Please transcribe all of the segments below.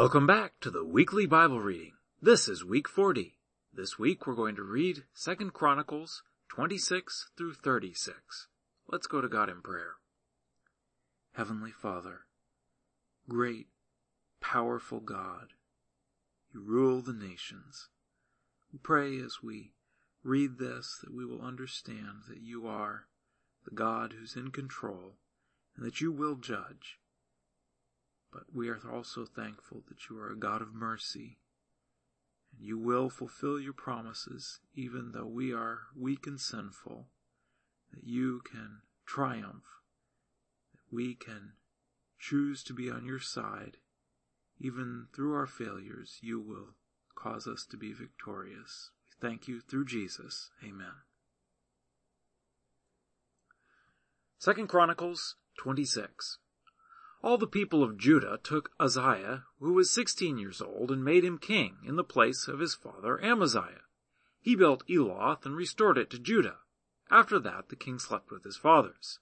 Welcome back to the weekly Bible reading. This is week 40. This week we're going to read 2 Chronicles 26 through 36. Let's go to God in prayer. Heavenly Father, great, powerful God, you rule the nations. We pray as we read this that we will understand that you are the God who's in control and that you will judge. But we are also thankful that you are a God of mercy and you will fulfill your promises even though we are weak and sinful, that you can triumph, that we can choose to be on your side. Even through our failures, you will cause us to be victorious. We thank you through Jesus. Amen. Second Chronicles 26 all the people of Judah took Uzziah, who was sixteen years old, and made him king in the place of his father Amaziah. He built Eloth and restored it to Judah. After that the king slept with his fathers.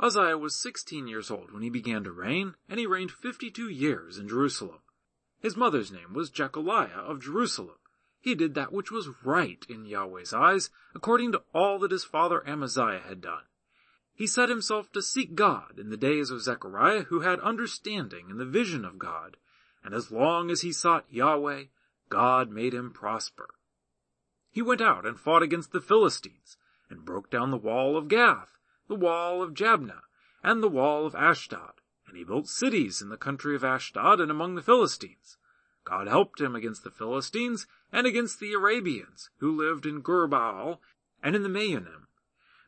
Uzziah was sixteen years old when he began to reign, and he reigned fifty-two years in Jerusalem. His mother's name was Jechiliah of Jerusalem. He did that which was right in Yahweh's eyes, according to all that his father Amaziah had done. He set himself to seek God in the days of Zechariah, who had understanding in the vision of God, and as long as he sought Yahweh, God made him prosper. He went out and fought against the Philistines, and broke down the wall of Gath, the wall of Jabneh, and the wall of Ashdod, and he built cities in the country of Ashdod and among the Philistines. God helped him against the Philistines and against the Arabians, who lived in Gurbaal and in the Meunim,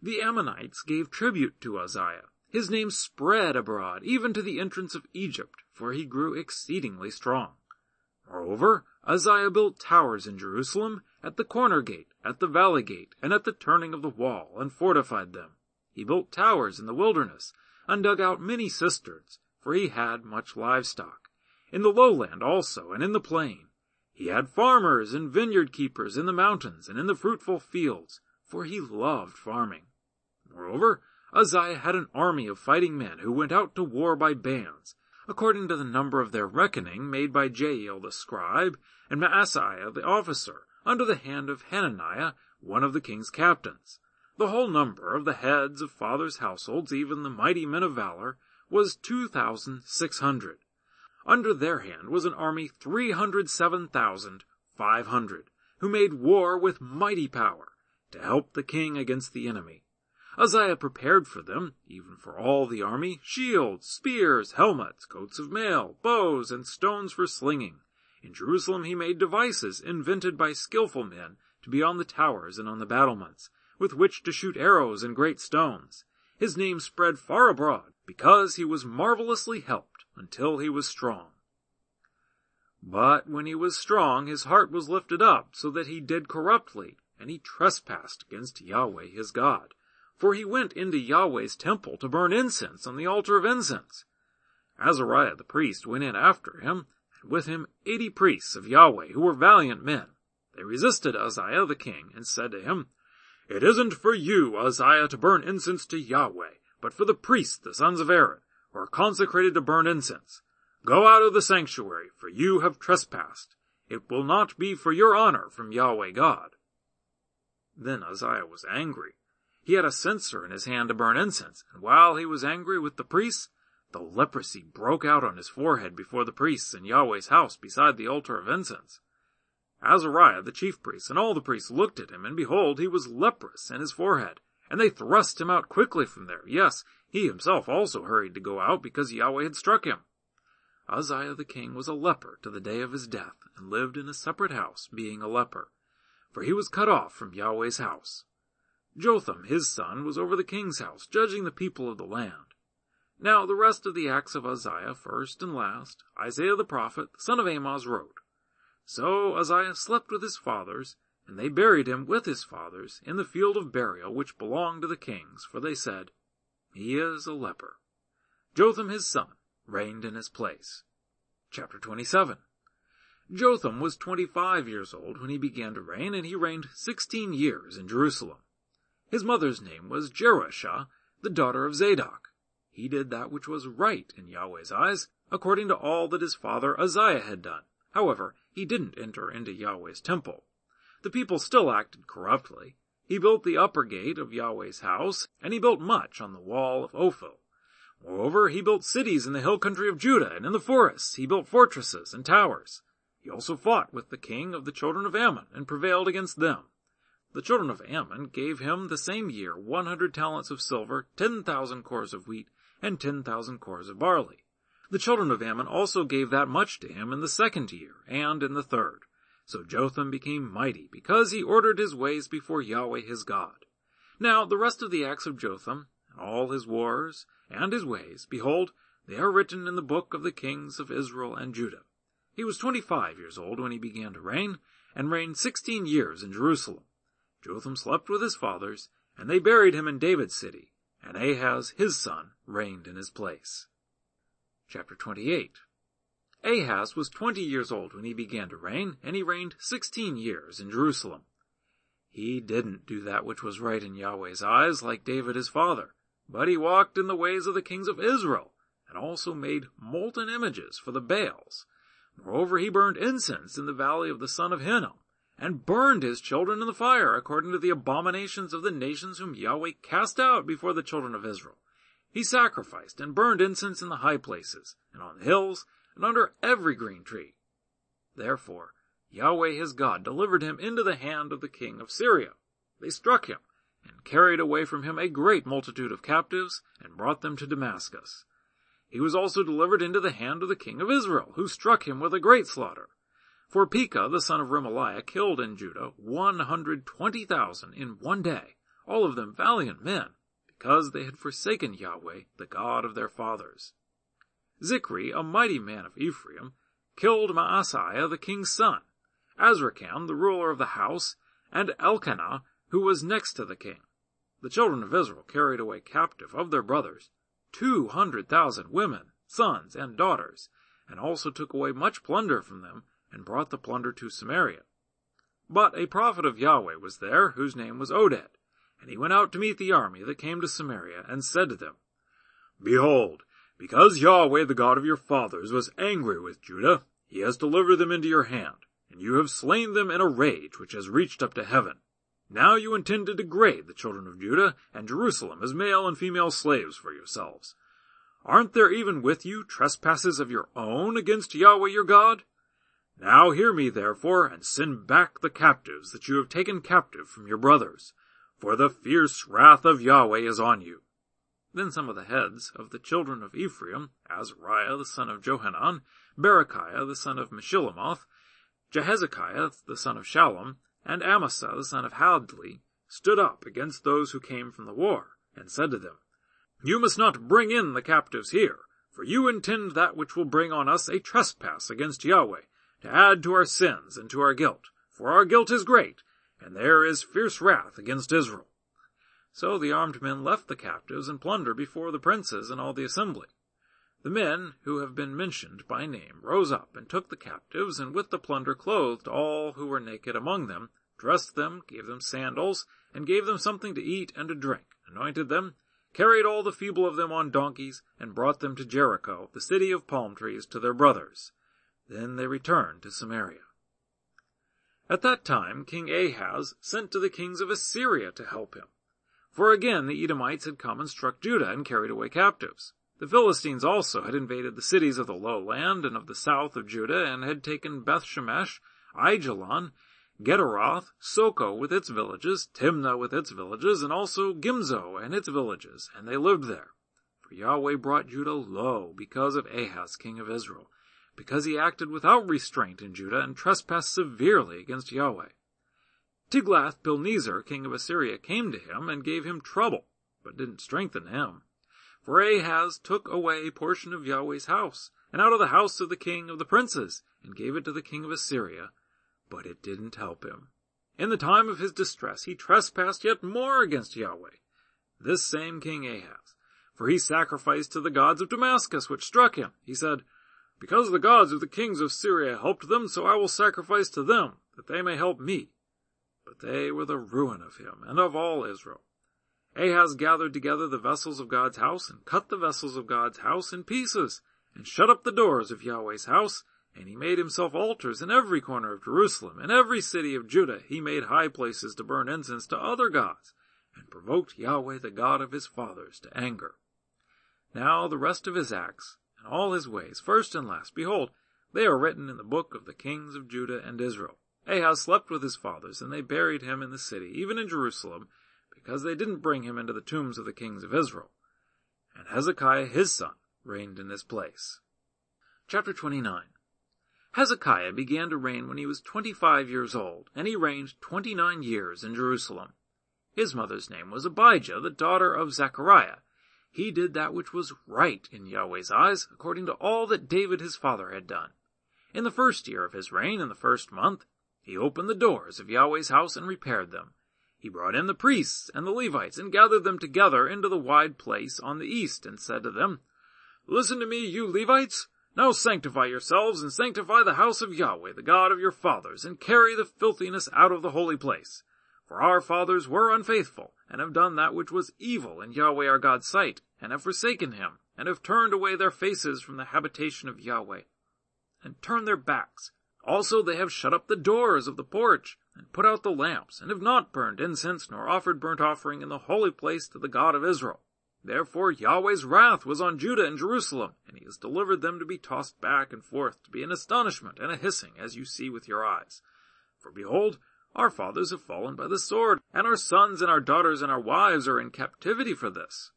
the Ammonites gave tribute to Uzziah. His name spread abroad, even to the entrance of Egypt, for he grew exceedingly strong. Moreover, Uzziah built towers in Jerusalem, at the corner gate, at the valley gate, and at the turning of the wall, and fortified them. He built towers in the wilderness, and dug out many cisterns, for he had much livestock. In the lowland also, and in the plain. He had farmers and vineyard keepers in the mountains and in the fruitful fields, for he loved farming. Moreover, Uzziah had an army of fighting men who went out to war by bands, according to the number of their reckoning made by Jeiel the scribe and Maaseiah the officer, under the hand of Hananiah, one of the king's captains. The whole number of the heads of fathers' households, even the mighty men of valor, was two thousand six hundred. Under their hand was an army three hundred seven thousand five hundred, who made war with mighty power, to help the king against the enemy. Uzziah prepared for them, even for all the army, shields, spears, helmets, coats of mail, bows, and stones for slinging. In Jerusalem he made devices invented by skilful men to be on the towers and on the battlements, with which to shoot arrows and great stones. His name spread far abroad, because he was marvelously helped until he was strong. But when he was strong, his heart was lifted up, so that he did corruptly, and he trespassed against Yahweh his God for he went into Yahweh's temple to burn incense on the altar of incense. Azariah the priest went in after him, and with him eighty priests of Yahweh who were valiant men. They resisted Uzziah the king and said to him, It isn't for you, Uzziah, to burn incense to Yahweh, but for the priests, the sons of Aaron, who are consecrated to burn incense. Go out of the sanctuary, for you have trespassed. It will not be for your honor from Yahweh God. Then Uzziah was angry he had a censer in his hand to burn incense, and while he was angry with the priests, the leprosy broke out on his forehead before the priests in Yahweh's house beside the altar of incense. Azariah, the chief priest, and all the priests looked at him, and behold, he was leprous in his forehead, and they thrust him out quickly from there. Yes, he himself also hurried to go out because Yahweh had struck him. Uzziah the king was a leper to the day of his death, and lived in a separate house, being a leper, for he was cut off from Yahweh's house. Jotham, his son, was over the king's house, judging the people of the land. Now the rest of the acts of Uzziah, first and last, Isaiah the prophet, the son of Amoz, wrote. So Uzziah slept with his fathers, and they buried him with his fathers in the field of burial which belonged to the kings, for they said, He is a leper. Jotham his son reigned in his place. Chapter 27 Jotham was twenty-five years old when he began to reign, and he reigned sixteen years in Jerusalem. His mother's name was Jerushah, the daughter of Zadok. He did that which was right in Yahweh's eyes, according to all that his father Uzziah had done. However, he didn't enter into Yahweh's temple. The people still acted corruptly. He built the upper gate of Yahweh's house, and he built much on the wall of Ophel. Moreover, he built cities in the hill country of Judah, and in the forests he built fortresses and towers. He also fought with the king of the children of Ammon, and prevailed against them. The children of Ammon gave him the same year one hundred talents of silver, ten thousand cors of wheat, and ten thousand cors of barley. The children of Ammon also gave that much to him in the second year, and in the third. So Jotham became mighty, because he ordered his ways before Yahweh his God. Now the rest of the acts of Jotham, all his wars, and his ways, behold, they are written in the book of the kings of Israel and Judah. He was twenty-five years old when he began to reign, and reigned sixteen years in Jerusalem. Jotham slept with his fathers, and they buried him in David's city, and Ahaz his son reigned in his place. Chapter 28 Ahaz was twenty years old when he began to reign, and he reigned sixteen years in Jerusalem. He didn't do that which was right in Yahweh's eyes like David his father, but he walked in the ways of the kings of Israel, and also made molten images for the Baals. Moreover, he burned incense in the valley of the son of Hinnom, and burned his children in the fire, according to the abominations of the nations whom Yahweh cast out before the children of Israel. He sacrificed and burned incense in the high places, and on the hills, and under every green tree. Therefore, Yahweh his God delivered him into the hand of the king of Syria. They struck him, and carried away from him a great multitude of captives, and brought them to Damascus. He was also delivered into the hand of the king of Israel, who struck him with a great slaughter. For Pekah, the son of Remaliah, killed in Judah one hundred twenty thousand in one day, all of them valiant men, because they had forsaken Yahweh, the God of their fathers. Zichri, a mighty man of Ephraim, killed Maaseiah, the king's son, Azrikam, the ruler of the house, and Elkanah, who was next to the king. The children of Israel carried away captive of their brothers two hundred thousand women, sons, and daughters, and also took away much plunder from them, and brought the plunder to Samaria. But a prophet of Yahweh was there, whose name was Oded, and he went out to meet the army that came to Samaria, and said to them, Behold, because Yahweh the God of your fathers was angry with Judah, he has delivered them into your hand, and you have slain them in a rage which has reached up to heaven. Now you intend to degrade the children of Judah and Jerusalem as male and female slaves for yourselves. Aren't there even with you trespasses of your own against Yahweh your God? Now hear me therefore, and send back the captives that you have taken captive from your brothers, for the fierce wrath of Yahweh is on you. Then some of the heads of the children of Ephraim, Azariah the son of Johanan, Berechiah the son of Meshillemoth, Jehezekiah the son of Shallum, and Amasa the son of Hadlai stood up against those who came from the war, and said to them, You must not bring in the captives here, for you intend that which will bring on us a trespass against Yahweh, to add to our sins and to our guilt, for our guilt is great, and there is fierce wrath against Israel. So the armed men left the captives and plunder before the princes and all the assembly. The men who have been mentioned by name rose up and took the captives, and with the plunder clothed all who were naked among them, dressed them, gave them sandals, and gave them something to eat and to drink, anointed them, carried all the feeble of them on donkeys, and brought them to Jericho, the city of palm trees, to their brothers. Then they returned to Samaria. At that time King Ahaz sent to the kings of Assyria to help him. For again the Edomites had come and struck Judah and carried away captives. The Philistines also had invaded the cities of the lowland and of the south of Judah, and had taken Beth Shemesh, Aijalon, Gederoth, Soco with its villages, Timnah with its villages, and also Gimzo and its villages, and they lived there. For Yahweh brought Judah low because of Ahaz king of Israel, because he acted without restraint in Judah and trespassed severely against Yahweh. Tiglath-Pilneser king of Assyria came to him and gave him trouble, but didn't strengthen him. For Ahaz took away a portion of Yahweh's house, and out of the house of the king of the princes, and gave it to the king of Assyria, but it didn't help him. In the time of his distress he trespassed yet more against Yahweh, this same king Ahaz, for he sacrificed to the gods of Damascus, which struck him. He said, Because the gods of the kings of Syria helped them, so I will sacrifice to them, that they may help me. But they were the ruin of him, and of all Israel. Ahaz gathered together the vessels of God's house and cut the vessels of God's house in pieces and shut up the doors of Yahweh's house, and he made himself altars in every corner of Jerusalem. In every city of Judah he made high places to burn incense to other gods, and provoked Yahweh the God of his fathers to anger. Now the rest of his acts, and all his ways, first and last, behold, they are written in the book of the kings of Judah and Israel. Ahaz slept with his fathers, and they buried him in the city, even in Jerusalem, because they didn't bring him into the tombs of the kings of Israel. And Hezekiah his son reigned in his place. Chapter 29 Hezekiah began to reign when he was twenty-five years old, and he reigned twenty-nine years in Jerusalem. His mother's name was Abijah, the daughter of Zechariah. He did that which was right in Yahweh's eyes, according to all that David his father had done. In the first year of his reign, in the first month, he opened the doors of Yahweh's house and repaired them. He brought in the priests and the Levites and gathered them together into the wide place on the east and said to them, Listen to me, you Levites. Now sanctify yourselves and sanctify the house of Yahweh, the God of your fathers, and carry the filthiness out of the holy place. For our fathers were unfaithful, and have done that which was evil in Yahweh our God's sight, and have forsaken him, and have turned away their faces from the habitation of Yahweh, and turned their backs. Also they have shut up the doors of the porch, and put out the lamps, and have not burned incense, nor offered burnt offering in the holy place to the God of Israel. Therefore Yahweh's wrath was on Judah and Jerusalem, and he has delivered them to be tossed back and forth, to be an astonishment and a hissing, as you see with your eyes. For behold, our fathers have fallen by the sword, and our sons and our daughters and our wives are in captivity for this.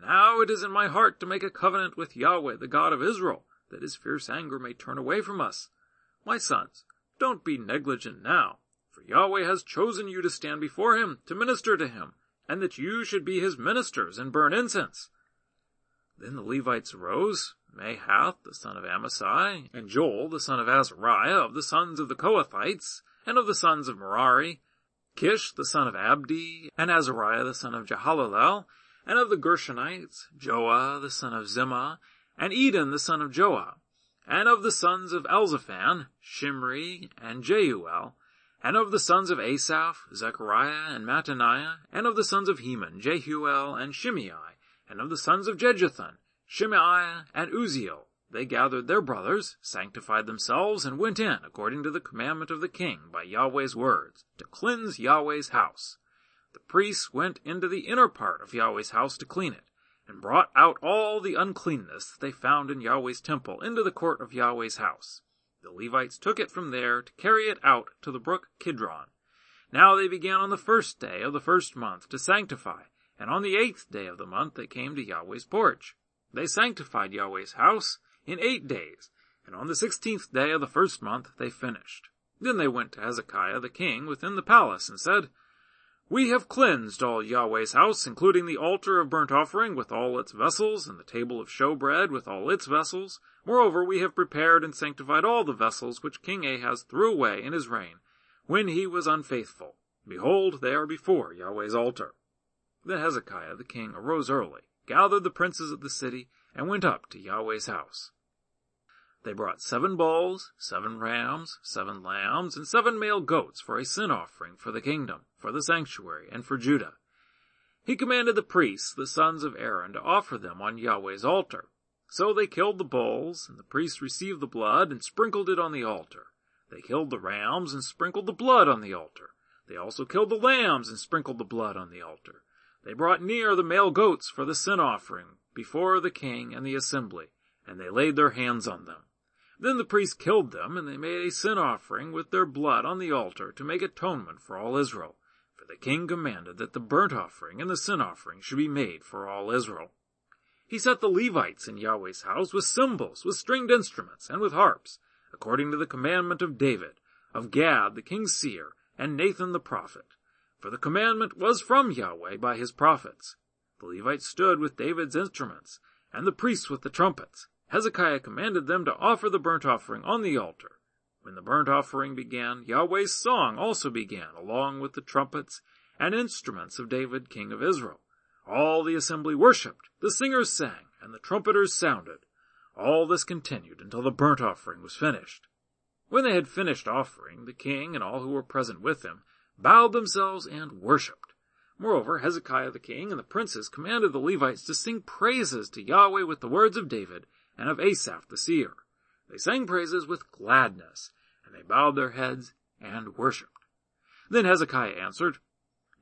Now it is in my heart to make a covenant with Yahweh, the God of Israel, that his fierce anger may turn away from us. My sons, don't be negligent now, for Yahweh has chosen you to stand before him, to minister to him, and that you should be his ministers and burn incense. Then the Levites rose, Mahath the son of Amasai, and Joel the son of Azariah, of the sons of the Kohathites, and of the sons of Merari, Kish the son of Abdi, and Azariah the son of Jehallelel, and of the Gershonites, Joah the son of Zimmah, and Eden the son of Joah, and of the sons of Elzaphan, Shimri, and Jeuel, and of the sons of Asaph, Zechariah and Mattaniah, and of the sons of Heman, Jehuel and Shimei, and of the sons of Jeduthun, Shimei, and Uzziel. They gathered their brothers, sanctified themselves, and went in, according to the commandment of the king, by Yahweh's words, to cleanse Yahweh's house. The priests went into the inner part of Yahweh's house to clean it, and brought out all the uncleanness that they found in Yahweh's temple into the court of Yahweh's house. The Levites took it from there to carry it out to the brook Kidron. Now they began on the first day of the first month to sanctify, and on the eighth day of the month they came to Yahweh's porch. They sanctified Yahweh's house, in eight days, and on the sixteenth day of the first month they finished. Then they went to Hezekiah the king within the palace and said, We have cleansed all Yahweh's house, including the altar of burnt offering with all its vessels, and the table of showbread with all its vessels. Moreover, we have prepared and sanctified all the vessels which King Ahaz threw away in his reign, when he was unfaithful. Behold, they are before Yahweh's altar. Then Hezekiah the king arose early, gathered the princes of the city, and went up to Yahweh's house. They brought seven bulls, seven rams, seven lambs, and seven male goats for a sin offering for the kingdom, for the sanctuary, and for Judah. He commanded the priests, the sons of Aaron, to offer them on Yahweh's altar. So they killed the bulls, and the priests received the blood and sprinkled it on the altar. They killed the rams and sprinkled the blood on the altar. They also killed the lambs and sprinkled the blood on the altar. They brought near the male goats for the sin offering before the king and the assembly, and they laid their hands on them. Then the priests killed them, and they made a sin offering with their blood on the altar to make atonement for all Israel. For the king commanded that the burnt offering and the sin offering should be made for all Israel. He set the Levites in Yahweh's house with cymbals, with stringed instruments, and with harps, according to the commandment of David, of Gad the king's seer, and Nathan the prophet. For the commandment was from Yahweh by his prophets. The Levites stood with David's instruments, and the priests with the trumpets. Hezekiah commanded them to offer the burnt offering on the altar. When the burnt offering began, Yahweh's song also began, along with the trumpets and instruments of David, king of Israel. All the assembly worshipped, the singers sang, and the trumpeters sounded. All this continued until the burnt offering was finished. When they had finished offering, the king and all who were present with him bowed themselves and worshipped. Moreover, Hezekiah the king and the princes commanded the Levites to sing praises to Yahweh with the words of David, and of Asaph the seer. They sang praises with gladness, and they bowed their heads and worshipped. Then Hezekiah answered,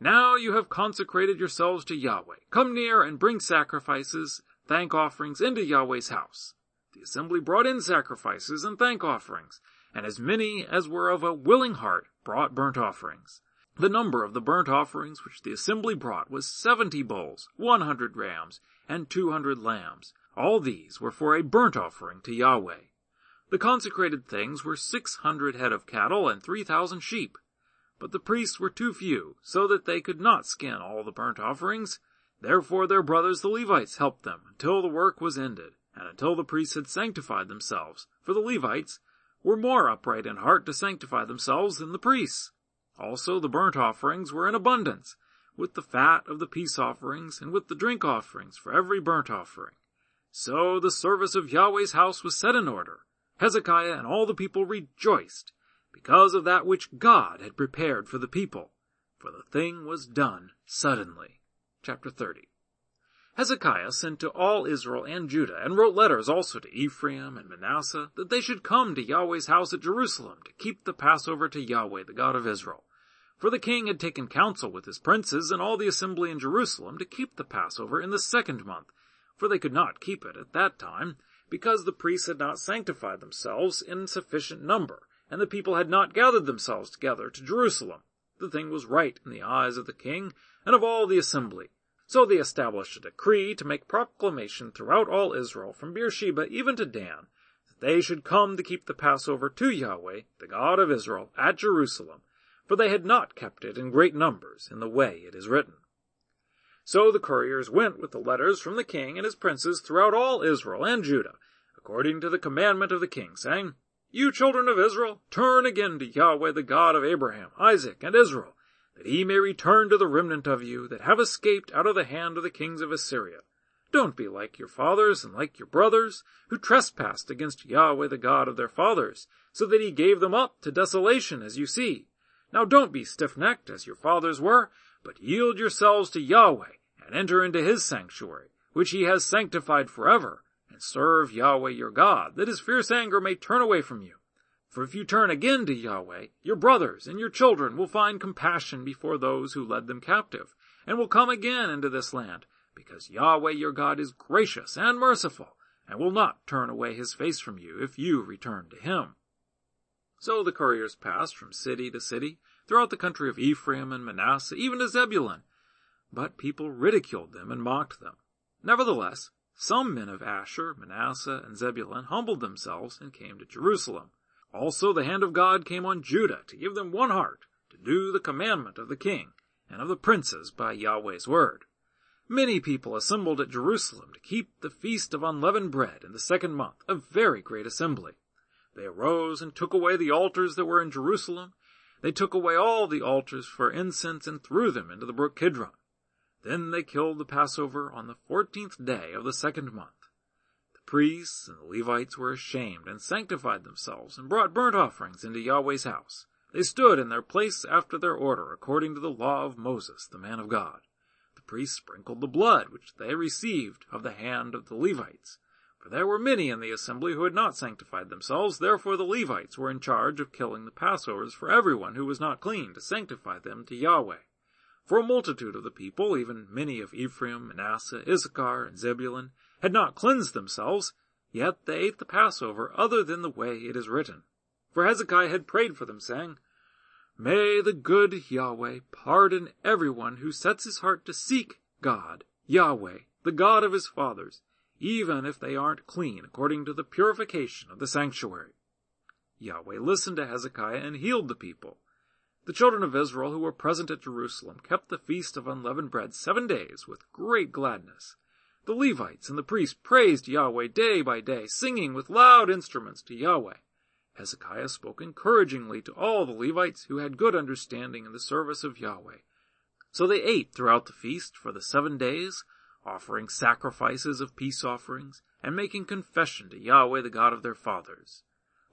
Now you have consecrated yourselves to Yahweh. Come near and bring sacrifices, thank offerings into Yahweh's house. The assembly brought in sacrifices and thank offerings, and as many as were of a willing heart brought burnt offerings. The number of the burnt offerings which the assembly brought was seventy bulls, one hundred rams, and two hundred lambs. All these were for a burnt offering to Yahweh. The consecrated things were six hundred head of cattle and three thousand sheep. But the priests were too few, so that they could not skin all the burnt offerings. Therefore their brothers the Levites helped them until the work was ended, and until the priests had sanctified themselves. For the Levites were more upright in heart to sanctify themselves than the priests. Also the burnt offerings were in abundance, with the fat of the peace offerings, and with the drink offerings for every burnt offering. So the service of Yahweh's house was set in order. Hezekiah and all the people rejoiced, because of that which God had prepared for the people, for the thing was done suddenly. Chapter 30. Hezekiah sent to all Israel and Judah, and wrote letters also to Ephraim and Manasseh, that they should come to Yahweh's house at Jerusalem to keep the Passover to Yahweh, the God of Israel. For the king had taken counsel with his princes and all the assembly in Jerusalem to keep the Passover in the second month, for they could not keep it at that time, because the priests had not sanctified themselves in sufficient number, and the people had not gathered themselves together to Jerusalem. The thing was right in the eyes of the king and of all the assembly. So they established a decree to make proclamation throughout all Israel, from Beersheba even to Dan, that they should come to keep the Passover to Yahweh, the God of Israel, at Jerusalem, for they had not kept it in great numbers in the way it is written. So the couriers went with the letters from the king and his princes throughout all Israel and Judah, according to the commandment of the king, saying, You children of Israel, turn again to Yahweh the God of Abraham, Isaac, and Israel, that he may return to the remnant of you that have escaped out of the hand of the kings of Assyria. Don't be like your fathers and like your brothers, who trespassed against Yahweh the God of their fathers, so that he gave them up to desolation, as you see. Now don't be stiff-necked as your fathers were, but yield yourselves to Yahweh and enter into his sanctuary, which he has sanctified forever, and serve Yahweh your God, that his fierce anger may turn away from you. For if you turn again to Yahweh, your brothers and your children will find compassion before those who led them captive, and will come again into this land, because Yahweh your God is gracious and merciful, and will not turn away his face from you if you return to him. So the couriers passed from city to city throughout the country of Ephraim and Manasseh, even to Zebulun. But people ridiculed them and mocked them. Nevertheless, some men of Asher, Manasseh, and Zebulun humbled themselves and came to Jerusalem. Also the hand of God came on Judah to give them one heart to do the commandment of the king and of the princes by Yahweh's word. Many people assembled at Jerusalem to keep the feast of unleavened bread in the second month, a very great assembly. They arose and took away the altars that were in Jerusalem. They took away all the altars for incense and threw them into the brook Kidron. Then they killed the Passover on the fourteenth day of the second month. The priests and the Levites were ashamed and sanctified themselves and brought burnt offerings into Yahweh's house. They stood in their place after their order according to the law of Moses, the man of God. The priests sprinkled the blood which they received of the hand of the Levites for there were many in the assembly who had not sanctified themselves, therefore the Levites were in charge of killing the Passovers for everyone who was not clean, to sanctify them to Yahweh. For a multitude of the people, even many of Ephraim, Manasseh, Issachar, and Zebulun, had not cleansed themselves, yet they ate the Passover other than the way it is written. For Hezekiah had prayed for them, saying, May the good Yahweh pardon everyone who sets his heart to seek God, Yahweh, the God of his fathers, even if they aren't clean according to the purification of the sanctuary. Yahweh listened to Hezekiah and healed the people. The children of Israel who were present at Jerusalem kept the feast of unleavened bread seven days with great gladness. The Levites and the priests praised Yahweh day by day, singing with loud instruments to Yahweh. Hezekiah spoke encouragingly to all the Levites who had good understanding in the service of Yahweh. So they ate throughout the feast for the seven days, offering sacrifices of peace offerings, and making confession to Yahweh the God of their fathers.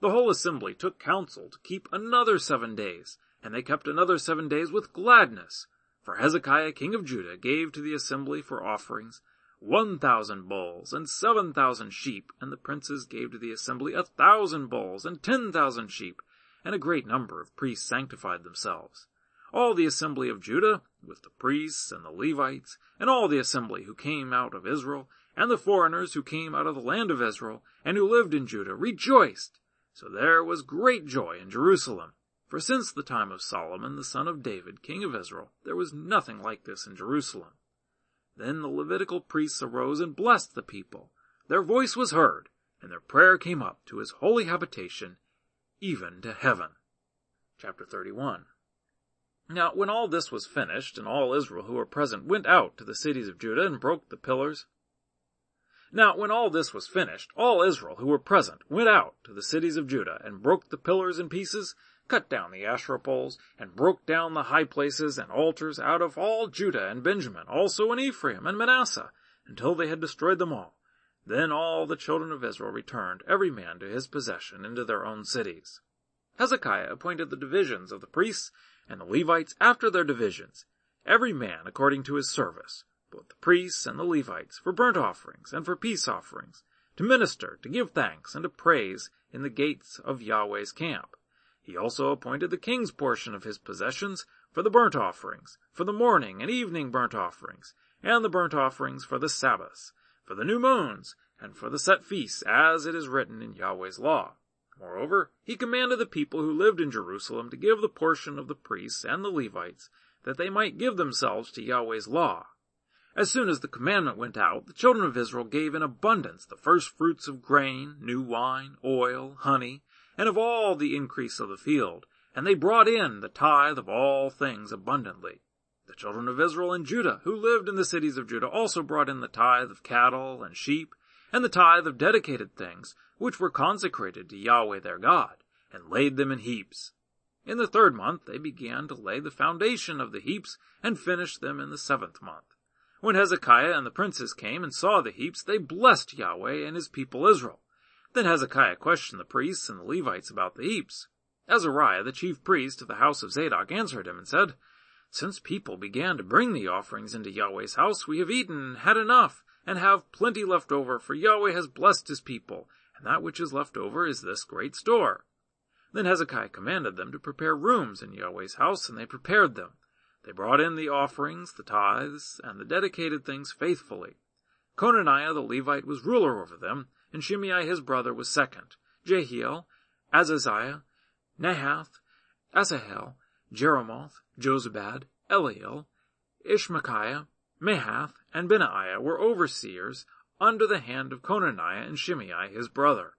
The whole assembly took counsel to keep another seven days, and they kept another seven days with gladness. For Hezekiah king of Judah gave to the assembly for offerings one thousand bulls, and seven thousand sheep, and the princes gave to the assembly a thousand bulls, and ten thousand sheep, and a great number of priests sanctified themselves. All the assembly of Judah, with the priests and the Levites, and all the assembly who came out of Israel, and the foreigners who came out of the land of Israel, and who lived in Judah, rejoiced. So there was great joy in Jerusalem. For since the time of Solomon, the son of David, king of Israel, there was nothing like this in Jerusalem. Then the Levitical priests arose and blessed the people. Their voice was heard, and their prayer came up to his holy habitation, even to heaven. Chapter 31 Now when all this was finished, and all Israel who were present went out to the cities of Judah and broke the pillars. Now when all this was finished, all Israel who were present went out to the cities of Judah and broke the pillars in pieces, cut down the Asherah poles, and broke down the high places and altars out of all Judah and Benjamin, also in Ephraim and Manasseh, until they had destroyed them all. Then all the children of Israel returned, every man to his possession, into their own cities. Hezekiah appointed the divisions of the priests and the Levites after their divisions, every man according to his service, both the priests and the Levites, for burnt offerings and for peace offerings, to minister, to give thanks, and to praise in the gates of Yahweh's camp. He also appointed the king's portion of his possessions for the burnt offerings, for the morning and evening burnt offerings, and the burnt offerings for the Sabbaths, for the new moons, and for the set feasts, as it is written in Yahweh's law. Moreover, he commanded the people who lived in Jerusalem to give the portion of the priests and the Levites, that they might give themselves to Yahweh's law. As soon as the commandment went out, the children of Israel gave in abundance the first fruits of grain, new wine, oil, honey, and of all the increase of the field, and they brought in the tithe of all things abundantly. The children of Israel and Judah, who lived in the cities of Judah, also brought in the tithe of cattle and sheep, and the tithe of dedicated things, which were consecrated to Yahweh their God, and laid them in heaps. In the third month they began to lay the foundation of the heaps, and finished them in the seventh month. When Hezekiah and the princes came and saw the heaps, they blessed Yahweh and his people Israel. Then Hezekiah questioned the priests and the Levites about the heaps. Azariah, the chief priest of the house of Zadok, answered him and said, Since people began to bring the offerings into Yahweh's house, we have eaten and had enough, and have plenty left over, for Yahweh has blessed his people, and that which is left over is this great store. Then Hezekiah commanded them to prepare rooms in Yahweh's house, and they prepared them. They brought in the offerings, the tithes, and the dedicated things faithfully. Conaniah the Levite was ruler over them, and Shimei his brother was second, Jehiel, Azaziah, Nahath, Asahel, Jerimoth, Jozabad, Eliel, Ismachiah, Mahath, and Benaiah were overseers under the hand of Conaniah and Shimei his brother,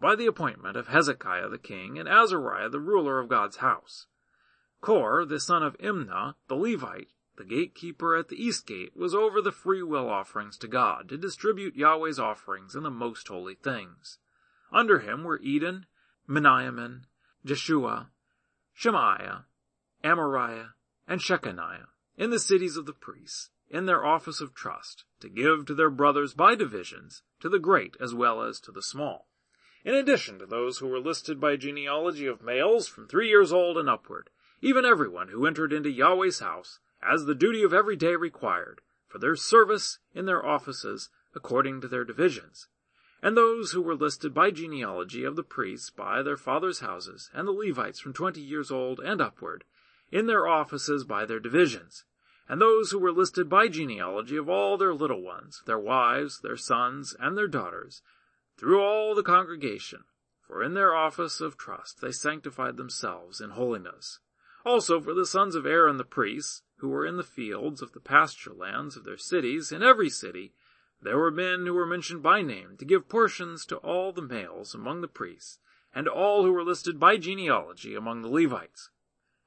by the appointment of Hezekiah the king and Azariah the ruler of God's house. Kor, the son of Imnah, the Levite, the gatekeeper at the east gate was over the free will offerings to God to distribute Yahweh's offerings and the most holy things. Under him were Eden, Miniamin, Jeshua, Shemaiah, Amariah, and Shechaniah in the cities of the priests, in their office of trust, to give to their brothers by divisions, to the great as well as to the small. In addition to those who were listed by genealogy of males from three years old and upward, even everyone who entered into Yahweh's house as the duty of every day required, for their service in their offices according to their divisions, and those who were listed by genealogy of the priests by their fathers' houses, and the Levites from twenty years old and upward, in their offices by their divisions, and those who were listed by genealogy of all their little ones, their wives, their sons, and their daughters, through all the congregation, for in their office of trust they sanctified themselves in holiness. Also for the sons of Aaron the priests, who were in the fields of the pasture lands of their cities, in every city, there were men who were mentioned by name to give portions to all the males among the priests, and all who were listed by genealogy among the Levites.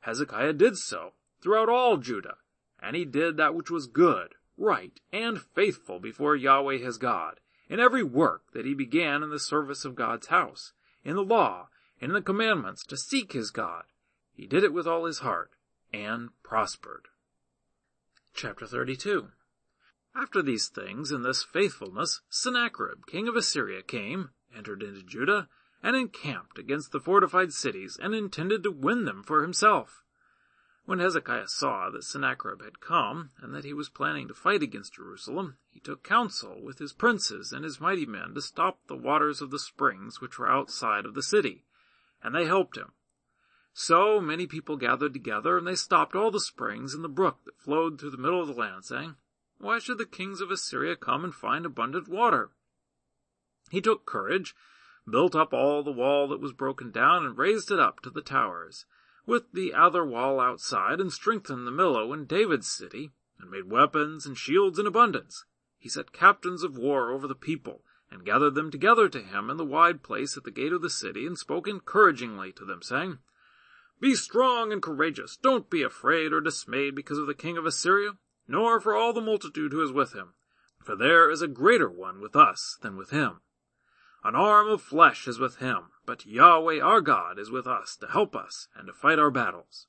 Hezekiah did so throughout all Judah, and he did that which was good, right, and faithful before Yahweh his God, in every work that he began in the service of God's house, in the law, and in the commandments, to seek his God. He did it with all his heart, and prospered. Chapter 32 After these things and this faithfulness, Sennacherib, king of Assyria, came, entered into Judah, and encamped against the fortified cities, and intended to win them for himself. When Hezekiah saw that Sennacherib had come, and that he was planning to fight against Jerusalem, he took counsel with his princes and his mighty men to stop the waters of the springs which were outside of the city, and they helped him. So many people gathered together, and they stopped all the springs and the brook that flowed through the middle of the land, saying, Why should the kings of Assyria come and find abundant water? He took courage, built up all the wall that was broken down, and raised it up to the towers with the other wall outside, and strengthened the Millo in David's city, and made weapons and shields in abundance. He set captains of war over the people, and gathered them together to him in the wide place at the gate of the city, and spoke encouragingly to them, saying, Be strong and courageous, don't be afraid or dismayed because of the king of Assyria, nor for all the multitude who is with him, for there is a greater one with us than with him. An arm of flesh is with him, but Yahweh our God is with us to help us and to fight our battles.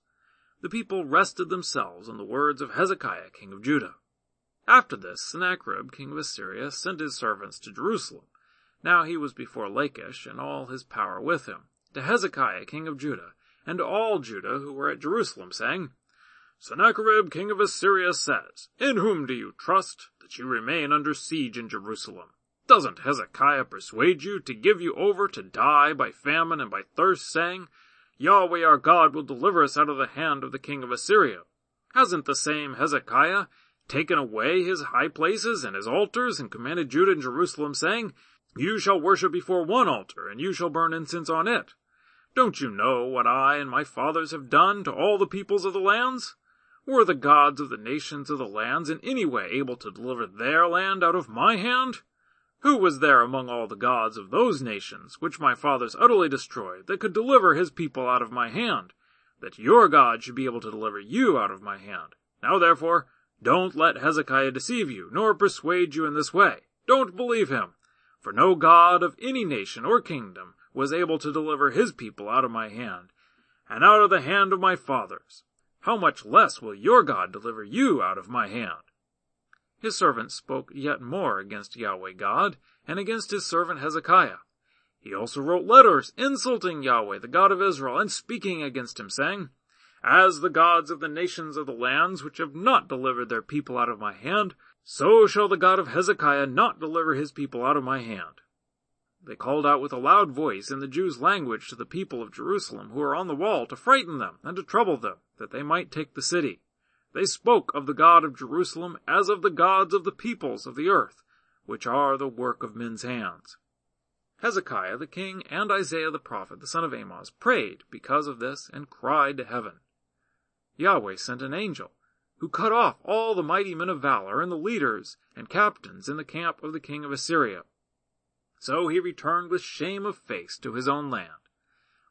The people rested themselves on the words of Hezekiah king of Judah. After this, Sennacherib king of Assyria sent his servants to Jerusalem. Now he was before Lachish and all his power with him, to Hezekiah king of Judah, and to all Judah who were at Jerusalem, saying, Sennacherib king of Assyria says, In whom do you trust that you remain under siege in Jerusalem? Doesn't Hezekiah persuade you to give you over to die by famine and by thirst, saying, Yahweh our God will deliver us out of the hand of the king of Assyria? Hasn't the same Hezekiah taken away his high places and his altars and commanded Judah and Jerusalem, saying, You shall worship before one altar, and you shall burn incense on it? Don't you know what I and my fathers have done to all the peoples of the lands? Were the gods of the nations of the lands in any way able to deliver their land out of my hand? Who was there among all the gods of those nations, which my fathers utterly destroyed, that could deliver his people out of my hand, that your God should be able to deliver you out of my hand? Now therefore, don't let Hezekiah deceive you, nor persuade you in this way. Don't believe him. For no God of any nation or kingdom was able to deliver his people out of my hand, and out of the hand of my fathers. How much less will your God deliver you out of my hand? His servant spoke yet more against Yahweh God and against his servant Hezekiah. He also wrote letters insulting Yahweh, the God of Israel, and speaking against him, saying, As the gods of the nations of the lands which have not delivered their people out of my hand, so shall the God of Hezekiah not deliver his people out of my hand. They called out with a loud voice in the Jews' language to the people of Jerusalem who were on the wall to frighten them and to trouble them, that they might take the city. They spoke of the God of Jerusalem as of the gods of the peoples of the earth, which are the work of men's hands. Hezekiah the king and Isaiah the prophet, the son of Amoz, prayed because of this and cried to heaven. Yahweh sent an angel, who cut off all the mighty men of valor and the leaders and captains in the camp of the king of Assyria. So he returned with shame of face to his own land.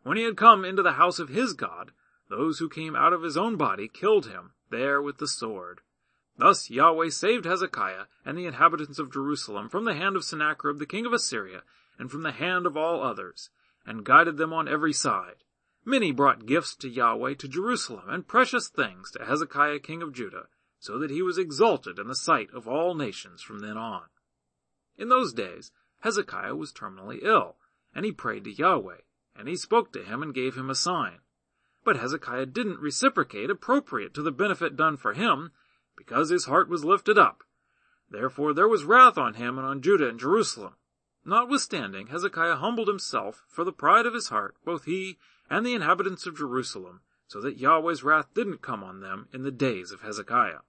When he had come into the house of his God, those who came out of his own body killed him there with the sword. Thus Yahweh saved Hezekiah and the inhabitants of Jerusalem from the hand of Sennacherib the king of Assyria, and from the hand of all others, and guided them on every side. Many brought gifts to Yahweh to Jerusalem, and precious things to Hezekiah king of Judah, so that he was exalted in the sight of all nations from then on. In those days, Hezekiah was terminally ill, and he prayed to Yahweh, and he spoke to him and gave him a sign. But Hezekiah didn't reciprocate appropriate to the benefit done for him, because his heart was lifted up. Therefore there was wrath on him and on Judah and Jerusalem. Notwithstanding, Hezekiah humbled himself for the pride of his heart, both he and the inhabitants of Jerusalem, so that Yahweh's wrath didn't come on them in the days of Hezekiah.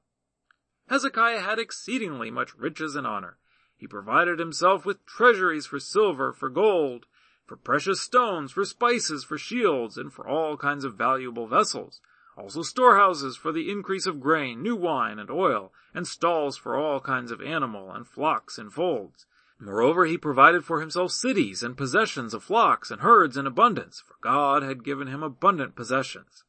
Hezekiah had exceedingly much riches and honor. He provided himself with treasuries for silver, for gold, for precious stones, for spices, for shields, and for all kinds of valuable vessels. Also storehouses for the increase of grain, new wine, and oil, and stalls for all kinds of animal, and flocks and folds. Moreover, he provided for himself cities and possessions of flocks and herds in abundance, for God had given him abundant possessions.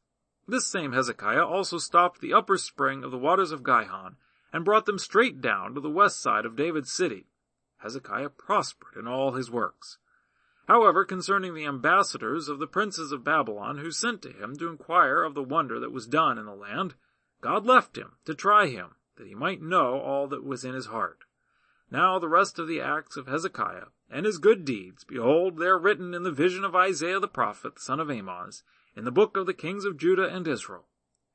This same Hezekiah also stopped the upper spring of the waters of Gihon, and brought them straight down to the west side of David's city. Hezekiah prospered in all his works. However, concerning the ambassadors of the princes of Babylon who sent to him to inquire of the wonder that was done in the land, God left him to try him, that he might know all that was in his heart. Now the rest of the acts of Hezekiah, and his good deeds, behold, they are written in the vision of Isaiah the prophet, the son of Amoz, in the book of the kings of Judah and Israel.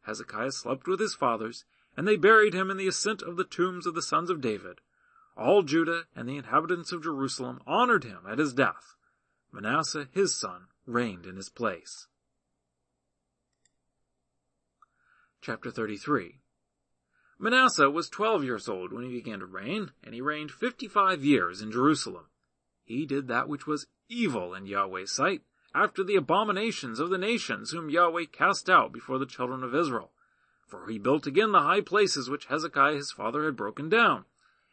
Hezekiah slept with his fathers, and they buried him in the ascent of the tombs of the sons of David. All Judah and the inhabitants of Jerusalem honored him at his death. Manasseh, his son, reigned in his place. Chapter 33 Manasseh was twelve years old when he began to reign, and he reigned fifty-five years in Jerusalem. He did that which was evil in Yahweh's sight, after the abominations of the nations whom Yahweh cast out before the children of Israel. For he built again the high places which Hezekiah his father had broken down.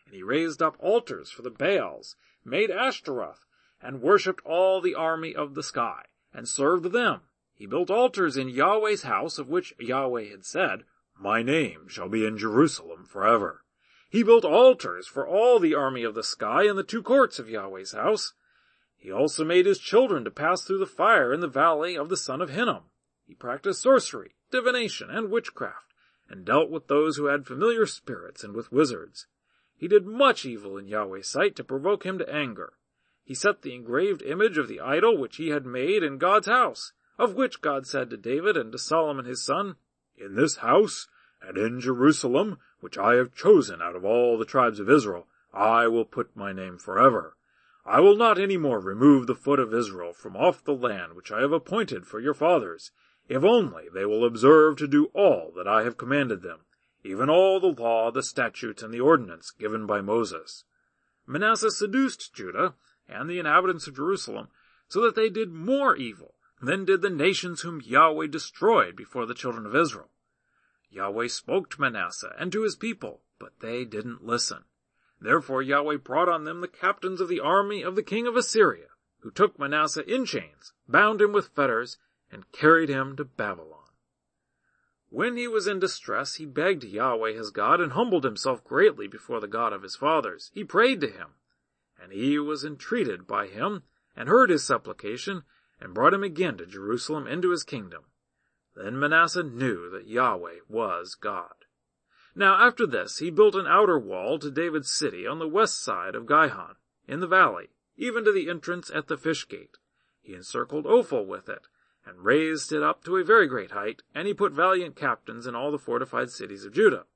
And he raised up altars for the Baals, made Ashtaroth, and worshipped all the army of the sky, and served them. He built altars in Yahweh's house, of which Yahweh had said, My name shall be in Jerusalem forever. He built altars for all the army of the sky in the two courts of Yahweh's house. He also made his children to pass through the fire in the valley of the son of Hinnom. He practiced sorcery, divination, and witchcraft, and dealt with those who had familiar spirits and with wizards. He did much evil in Yahweh's sight to provoke him to anger. He set the engraved image of the idol which he had made in God's house, of which God said to David and to Solomon his son, In this house and in Jerusalem, which I have chosen out of all the tribes of Israel, I will put my name forever. I will not any more remove the foot of Israel from off the land which I have appointed for your fathers, if only they will observe to do all that I have commanded them, even all the law, the statutes, and the ordinance given by Moses. Manasseh seduced Judah and the inhabitants of Jerusalem, so that they did more evil than did the nations whom Yahweh destroyed before the children of Israel. Yahweh spoke to Manasseh and to his people, but they didn't listen. Therefore Yahweh brought on them the captains of the army of the king of Assyria, who took Manasseh in chains, bound him with fetters, and carried him to Babylon. When he was in distress, he begged Yahweh his God and humbled himself greatly before the God of his fathers. He prayed to him, and he was entreated by him, and heard his supplication, and brought him again to Jerusalem into his kingdom. Then Manasseh knew that Yahweh was God. Now after this he built an outer wall to David's city on the west side of Gihon, in the valley, even to the entrance at the fish gate. He encircled Ophel with it, and raised it up to a very great height, and he put valiant captains in all the fortified cities of Judah.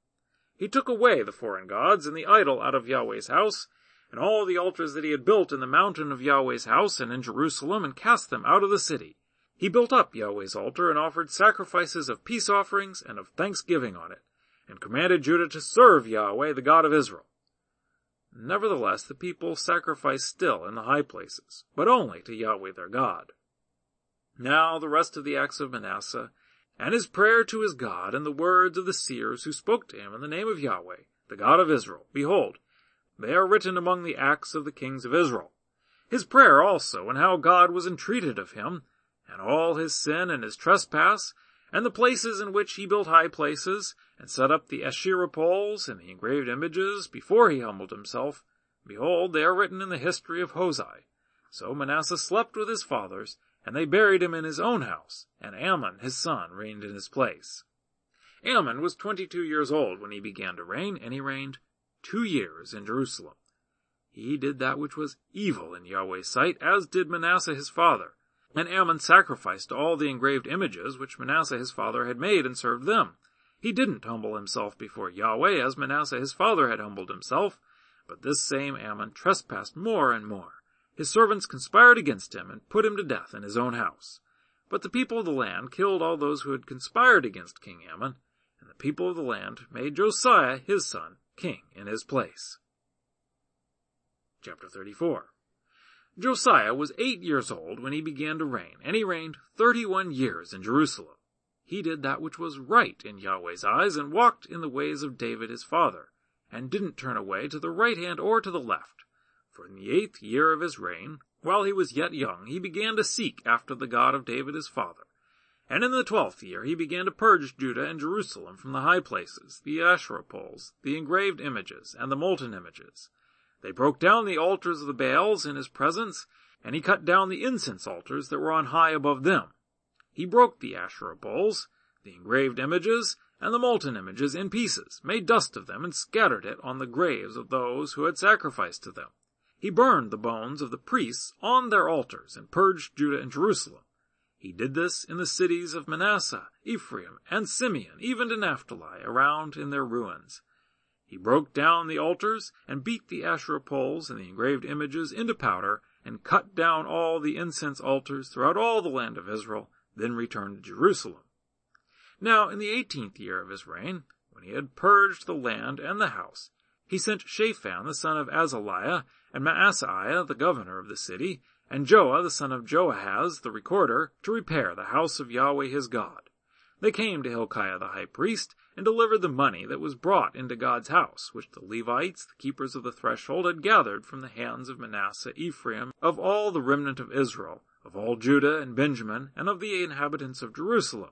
He took away the foreign gods and the idol out of Yahweh's house, and all the altars that he had built in the mountain of Yahweh's house and in Jerusalem, and cast them out of the city. He built up Yahweh's altar and offered sacrifices of peace offerings and of thanksgiving on it, and commanded Judah to serve Yahweh, the God of Israel. Nevertheless, the people sacrificed still in the high places, but only to Yahweh their God. Now the rest of the acts of Manasseh, and his prayer to his God, and the words of the seers who spoke to him in the name of Yahweh, the God of Israel, behold, they are written among the acts of the kings of Israel. His prayer also, and how God was entreated of him, and all his sin and his trespass, and the places in which he built high places, and set up the Asherah poles and the engraved images before he humbled himself, behold, they are written in the history of Hozai. So Manasseh slept with his fathers, and they buried him in his own house, and Amon his son reigned in his place. Amon was twenty-two years old when he began to reign, and he reigned two years in Jerusalem. He did that which was evil in Yahweh's sight, as did Manasseh his father. And Amon sacrificed all the engraved images which Manasseh his father had made and served them. He didn't humble himself before Yahweh as Manasseh his father had humbled himself, but this same Amon trespassed more and more. His servants conspired against him and put him to death in his own house. But the people of the land killed all those who had conspired against King Amon, and the people of the land made Josiah his son king in his place. Chapter 34 Josiah was eight years old when he began to reign, and he reigned thirty-one years in Jerusalem. He did that which was right in Yahweh's eyes, and walked in the ways of David his father, and didn't turn away to the right hand or to the left. For in the eighth year of his reign, while he was yet young, he began to seek after the God of David his father. And in the twelfth year he began to purge Judah and Jerusalem from the high places, the Asherah poles, the engraved images, and the molten images. They broke down the altars of the Baals in his presence, and he cut down the incense altars that were on high above them. He broke the Asherah poles, the engraved images, and the molten images in pieces, made dust of them, and scattered it on the graves of those who had sacrificed to them. He burned the bones of the priests on their altars, and purged Judah and Jerusalem. He did this in the cities of Manasseh, Ephraim, and Simeon, even to Naphtali, around in their ruins. He broke down the altars, and beat the Asherah poles and the engraved images into powder, and cut down all the incense altars throughout all the land of Israel, then returned to Jerusalem. Now in the eighteenth year of his reign, when he had purged the land and the house, he sent Shaphan the son of Azaliah, and Maaseiah the governor of the city, and Joah the son of Joahaz the recorder, to repair the house of Yahweh his God. They came to Hilkiah the high priest, and delivered the money that was brought into God's house, which the Levites, the keepers of the threshold, had gathered from the hands of Manasseh, Ephraim, of all the remnant of Israel, of all Judah and Benjamin, and of the inhabitants of Jerusalem.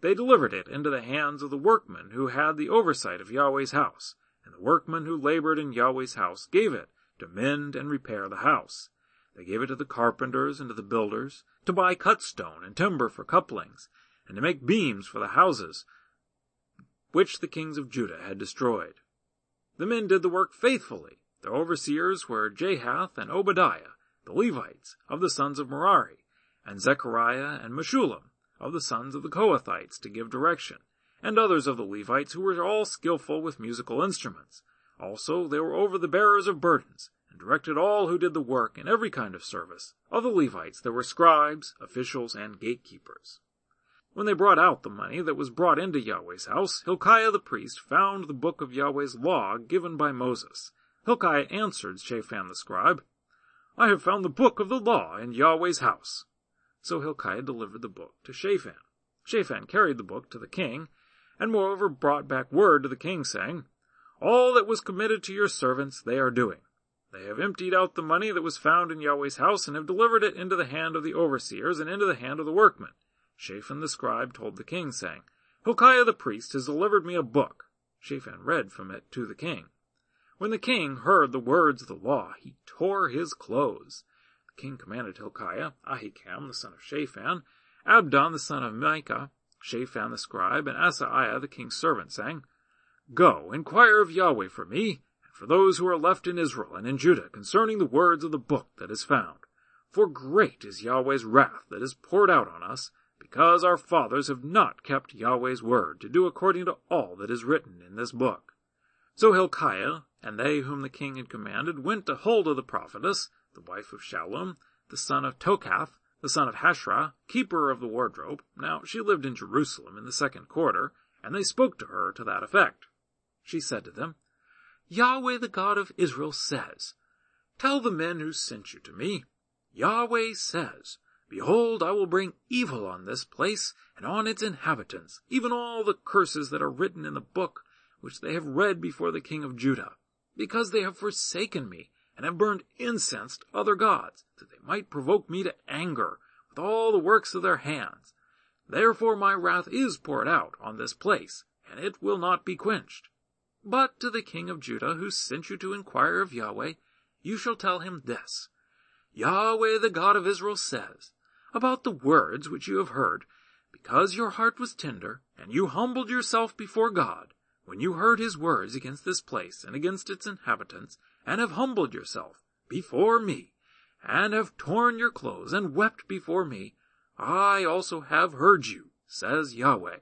They delivered it into the hands of the workmen who had the oversight of Yahweh's house, and the workmen who labored in Yahweh's house gave it to mend and repair the house. They gave it to the carpenters and to the builders, to buy cut stone and timber for couplings, and to make beams for the houses which the kings of Judah had destroyed. The men did the work faithfully. Their overseers were Jahath and Obadiah, the Levites, of the sons of Merari, and Zechariah and Meshullam, of the sons of the Kohathites, to give direction, and others of the Levites who were all skilful with musical instruments. Also they were over the bearers of burdens, and directed all who did the work in every kind of service. Of the Levites there were scribes, officials, and gatekeepers. When they brought out the money that was brought into Yahweh's house, Hilkiah the priest found the book of Yahweh's law given by Moses. Hilkiah answered Shaphan the scribe, I have found the book of the law in Yahweh's house. So Hilkiah delivered the book to Shaphan. Shaphan carried the book to the king, and moreover brought back word to the king, saying, All that was committed to your servants they are doing. They have emptied out the money that was found in Yahweh's house, and have delivered it into the hand of the overseers, and into the hand of the workmen. Shaphan the scribe told the king, saying, Hilkiah the priest has delivered me a book. Shaphan read from it to the king. When the king heard the words of the law, he tore his clothes. The king commanded Hilkiah, Ahikam the son of Shaphan, Abdon the son of Micah, Shaphan the scribe, and Asaiah the king's servant, saying, Go, inquire of Yahweh for me, for those who are left in Israel and in Judah concerning the words of the book that is found. For great is Yahweh's wrath that is poured out on us, because our fathers have not kept Yahweh's word to do according to all that is written in this book. So Hilkiah and they whom the king had commanded went to Huldah the prophetess, the wife of Shallum, the son of Tokath, the son of Hasrah, keeper of the wardrobe. Now she lived in Jerusalem in the second quarter, and they spoke to her to that effect. She said to them, Yahweh the God of Israel says, Tell the men who sent you to me, Yahweh says, Behold, I will bring evil on this place and on its inhabitants, even all the curses that are written in the book which they have read before the king of Judah, because they have forsaken me and have burned incense to other gods, that they might provoke me to anger with all the works of their hands. Therefore my wrath is poured out on this place, and it will not be quenched. But to the king of Judah, who sent you to inquire of Yahweh, you shall tell him this. Yahweh the God of Israel says, about the words which you have heard, because your heart was tender, and you humbled yourself before God, when you heard his words against this place and against its inhabitants, and have humbled yourself before me, and have torn your clothes and wept before me, I also have heard you, says Yahweh.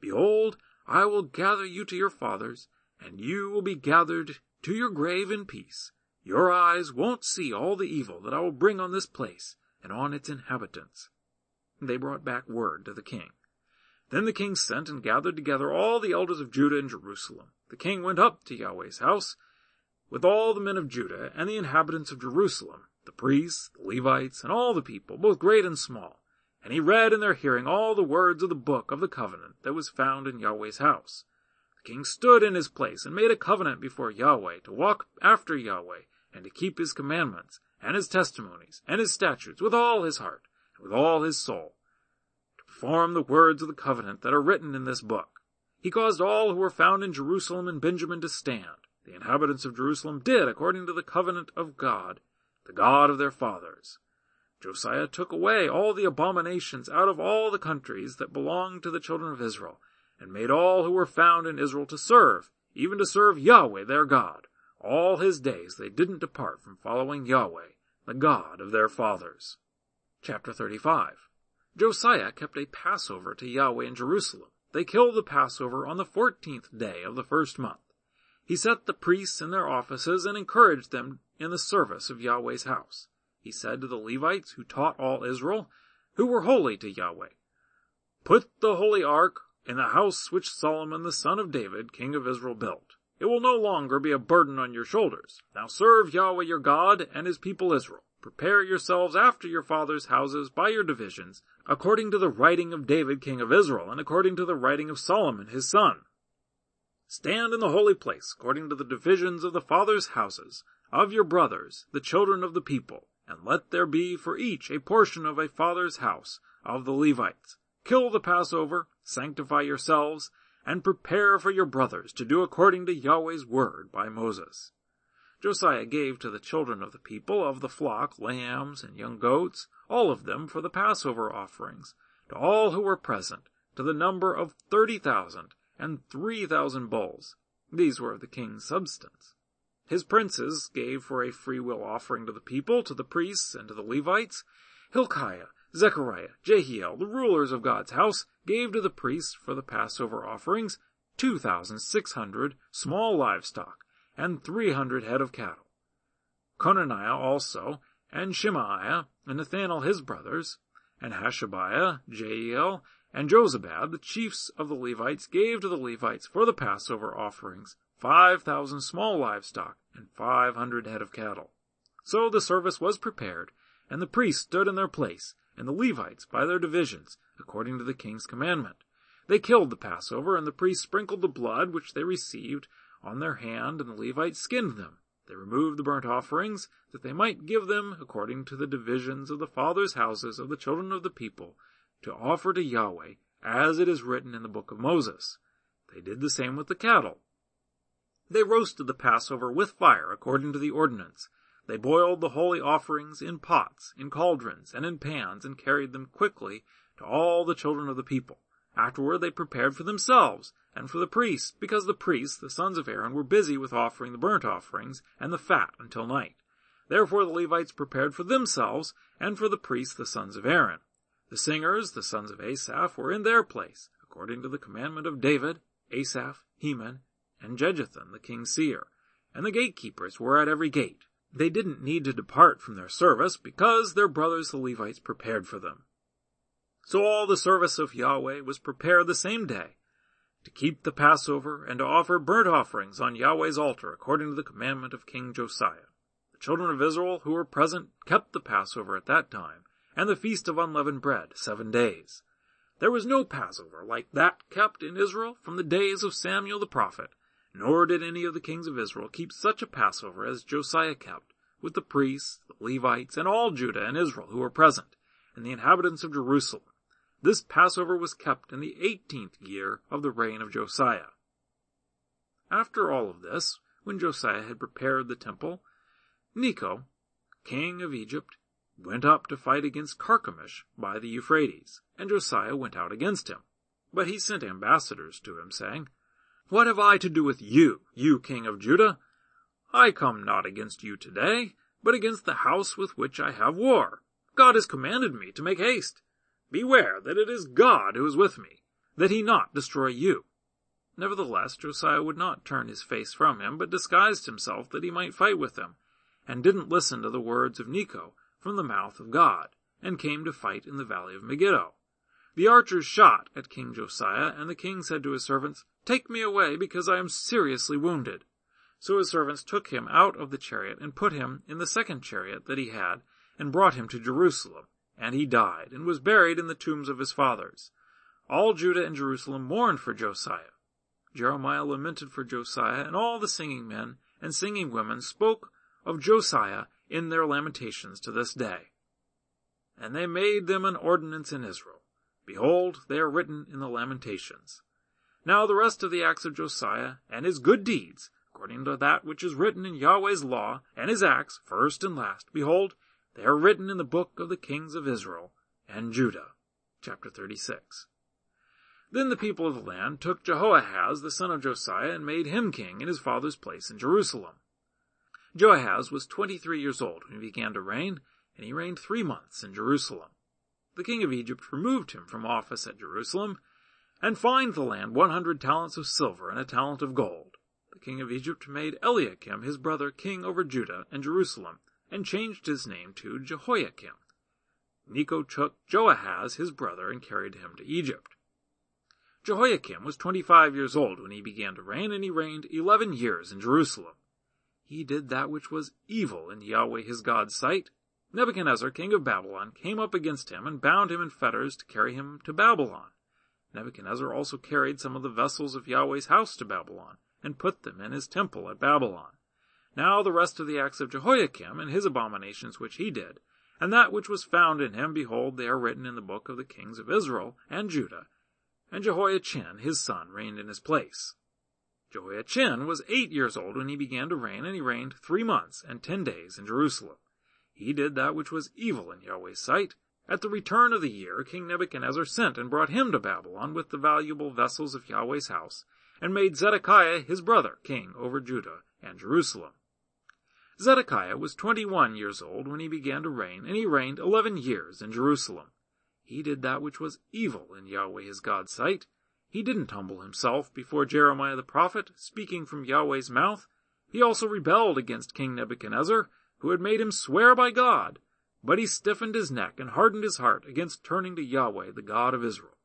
Behold, I will gather you to your fathers, and you will be gathered to your grave in peace. Your eyes won't see all the evil that I will bring on this place and on its inhabitants. They brought back word to the king. Then the king sent and gathered together all the elders of Judah and Jerusalem. The king went up to Yahweh's house with all the men of Judah and the inhabitants of Jerusalem, the priests, the Levites, and all the people, both great and small. And he read in their hearing all the words of the book of the covenant that was found in Yahweh's house king stood in his place and made a covenant before Yahweh to walk after Yahweh and to keep his commandments and his testimonies and his statutes with all his heart and with all his soul to perform the words of the covenant that are written in this book. He caused all who were found in Jerusalem and Benjamin to stand. The inhabitants of Jerusalem did according to the covenant of God, the God of their fathers. Josiah took away all the abominations out of all the countries that belonged to the children of Israel, and made all who were found in Israel to serve, even to serve Yahweh their God. All his days they didn't depart from following Yahweh, the God of their fathers. Chapter 35 Josiah kept a Passover to Yahweh in Jerusalem. They killed the Passover on the fourteenth day of the first month. He set the priests in their offices and encouraged them in the service of Yahweh's house. He said to the Levites who taught all Israel, who were holy to Yahweh, Put the holy ark in the house which Solomon the son of David, king of Israel, built. It will no longer be a burden on your shoulders. Now serve Yahweh your God and his people Israel. Prepare yourselves after your father's houses by your divisions, according to the writing of David king of Israel, and according to the writing of Solomon his son. Stand in the holy place, according to the divisions of the fathers' houses, of your brothers, the children of the people, and let there be for each a portion of a father's house of the Levites. Kill the Passover, sanctify yourselves, and prepare for your brothers to do according to Yahweh's word by Moses. Josiah gave to the children of the people of the flock lambs and young goats, all of them for the Passover offerings, to all who were present, to the number of thirty thousand and three thousand bulls. These were of the king's substance. His princes gave for a freewill offering to the people, to the priests, and to the Levites. Hilkiah, Zechariah, Jehiel, the rulers of God's house, gave to the priests for the Passover offerings two thousand six hundred small livestock, and three hundred head of cattle. Conaniah also, and Shemaiah, and Nethanel his brothers, and Hashabiah, Jeiel, and Jozabad, the chiefs of the Levites, gave to the Levites for the Passover offerings five thousand small livestock and five hundred head of cattle. So the service was prepared, and the priests stood in their place, and the Levites by their divisions, according to the king's commandment. They killed the Passover, and the priests sprinkled the blood which they received on their hand, and the Levites skinned them. They removed the burnt offerings, that they might give them, according to the divisions of the fathers' houses of the children of the people, to offer to Yahweh, as it is written in the book of Moses. They did the same with the cattle. They roasted the Passover with fire, according to the ordinance. They boiled the holy offerings in pots, in cauldrons, and in pans, and carried them quickly to all the children of the people. Afterward they prepared for themselves and for the priests, because the priests, the sons of Aaron, were busy with offering the burnt offerings and the fat until night. Therefore the Levites prepared for themselves and for the priests, the sons of Aaron. The singers, the sons of Asaph, were in their place, according to the commandment of David, Asaph, Heman, and Jeduthun, the king's seer, and the gatekeepers were at every gate. They didn't need to depart from their service because their brothers the Levites prepared for them. So all the service of Yahweh was prepared the same day, to keep the Passover and to offer burnt offerings on Yahweh's altar according to the commandment of King Josiah. The children of Israel who were present kept the Passover at that time, and the feast of unleavened bread seven days. There was no Passover like that kept in Israel from the days of Samuel the prophet, nor did any of the kings of Israel keep such a Passover as Josiah kept, with the priests, the Levites, and all Judah and Israel who were present, and the inhabitants of Jerusalem. This Passover was kept in the eighteenth year of the reign of Josiah. After all of this, when Josiah had prepared the temple, Necho, king of Egypt, went up to fight against Carchemish by the Euphrates, and Josiah went out against him. But he sent ambassadors to him, saying, What have I to do with you, you king of Judah? I come not against you today, but against the house with which I have war. God has commanded me to make haste. Beware that it is God who is with me, that he not destroy you. Nevertheless, Josiah would not turn his face from him, but disguised himself that he might fight with him, and didn't listen to the words of Necho from the mouth of God, and came to fight in the valley of Megiddo. The archers shot at King Josiah, and the king said to his servants, Take me away, because I am seriously wounded. So his servants took him out of the chariot, and put him in the second chariot that he had, and brought him to Jerusalem. And he died, and was buried in the tombs of his fathers. All Judah and Jerusalem mourned for Josiah. Jeremiah lamented for Josiah, and all the singing men and singing women spoke of Josiah in their lamentations to this day. And they made them an ordinance in Israel. Behold, they are written in the lamentations. Now the rest of the acts of Josiah and his good deeds, according to that which is written in Yahweh's law, and his acts, first and last, behold, they are written in the book of the kings of Israel and Judah. Chapter 36. Then the people of the land took Jehoahaz, the son of Josiah, and made him king in his father's place in Jerusalem. Jehoahaz was twenty-three years old when he began to reign, and he reigned three months in Jerusalem. the king of Egypt removed him from office at Jerusalem and fined the land 100 talents of silver and a talent of gold. The king of Egypt made Eliakim his brother king over Judah and Jerusalem and changed his name to Jehoiakim. Necho took Joahaz his brother and carried him to Egypt. Jehoiakim was 25 years old when he began to reign and he reigned 11 years in Jerusalem. He did that which was evil in Yahweh his God's sight. Nebuchadnezzar, king of Babylon, came up against him and bound him in fetters to carry him to Babylon. Nebuchadnezzar also carried some of the vessels of Yahweh's house to Babylon, and put them in his temple at Babylon. Now the rest of the acts of Jehoiakim, and his abominations which he did, and that which was found in him, behold, they are written in the book of the kings of Israel and Judah. And Jehoiachin his son reigned in his place. Jehoiachin was eight years old when he began to reign, and he reigned three months and ten days in Jerusalem. He did that which was evil in Yahweh's sight. At the return of the year, King Nebuchadnezzar sent and brought him to Babylon with the valuable vessels of Yahweh's house, and made Zedekiah his brother king over Judah and Jerusalem. Zedekiah was twenty-one years old when he began to reign, and he reigned eleven years in Jerusalem. He did that which was evil in Yahweh his God's sight. He didn't humble himself before Jeremiah the prophet, speaking from Yahweh's mouth. He also rebelled against King Nebuchadnezzar, who had made him swear by God. But he stiffened his neck and hardened his heart against turning to Yahweh, the God of Israel.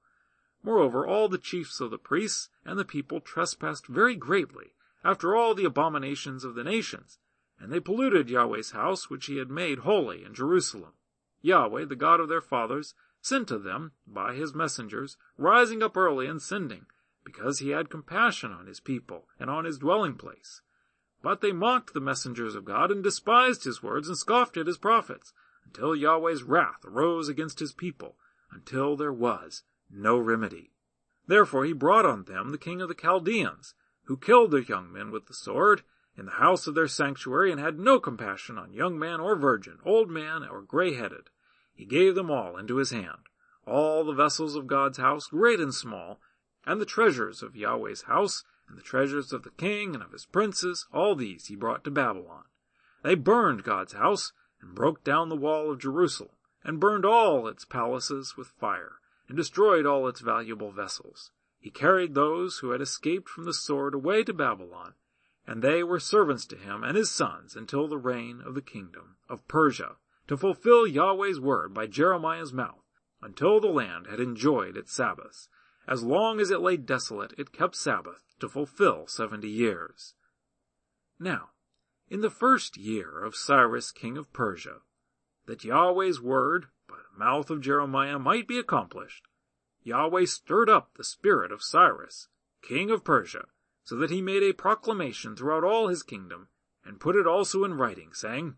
Moreover, all the chiefs of the priests and the people trespassed very greatly after all the abominations of the nations, and they polluted Yahweh's house which he had made holy in Jerusalem. Yahweh, the God of their fathers, sent to them by his messengers, rising up early and sending, because he had compassion on his people and on his dwelling place. But they mocked the messengers of God and despised his words and scoffed at his prophets, until Yahweh's wrath arose against his people, until there was no remedy. Therefore he brought on them the king of the Chaldeans, who killed their young men with the sword, in the house of their sanctuary, and had no compassion on young man or virgin, old man or gray-headed, he gave them all into his hand, all the vessels of God's house, great and small, and the treasures of Yahweh's house, and the treasures of the king and of his princes, all these he brought to Babylon. They burned God's house, and broke down the wall of Jerusalem, and burned all its palaces with fire, and destroyed all its valuable vessels. He carried those who had escaped from the sword away to Babylon, and they were servants to him and his sons until the reign of the kingdom of Persia to fulfill Yahweh's word by Jeremiah's mouth, until the land had enjoyed its Sabbaths. As long as it lay desolate, it kept Sabbath to fulfill seventy years. Now, in the first year of Cyrus king of Persia, that Yahweh's word by the mouth of Jeremiah might be accomplished, Yahweh stirred up the spirit of Cyrus, king of Persia, so that he made a proclamation throughout all his kingdom, and put it also in writing, saying,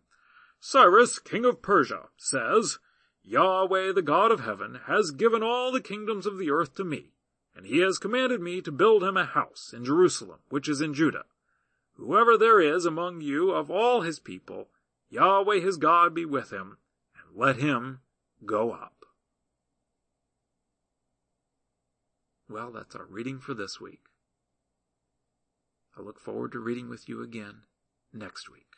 Cyrus, king of Persia, says, Yahweh, the God of heaven, has given all the kingdoms of the earth to me, and he has commanded me to build him a house in Jerusalem, which is in Judah. Whoever there is among you of all his people, Yahweh his God be with him, and let him go up. Well, that's our reading for this week. I look forward to reading with you again next week.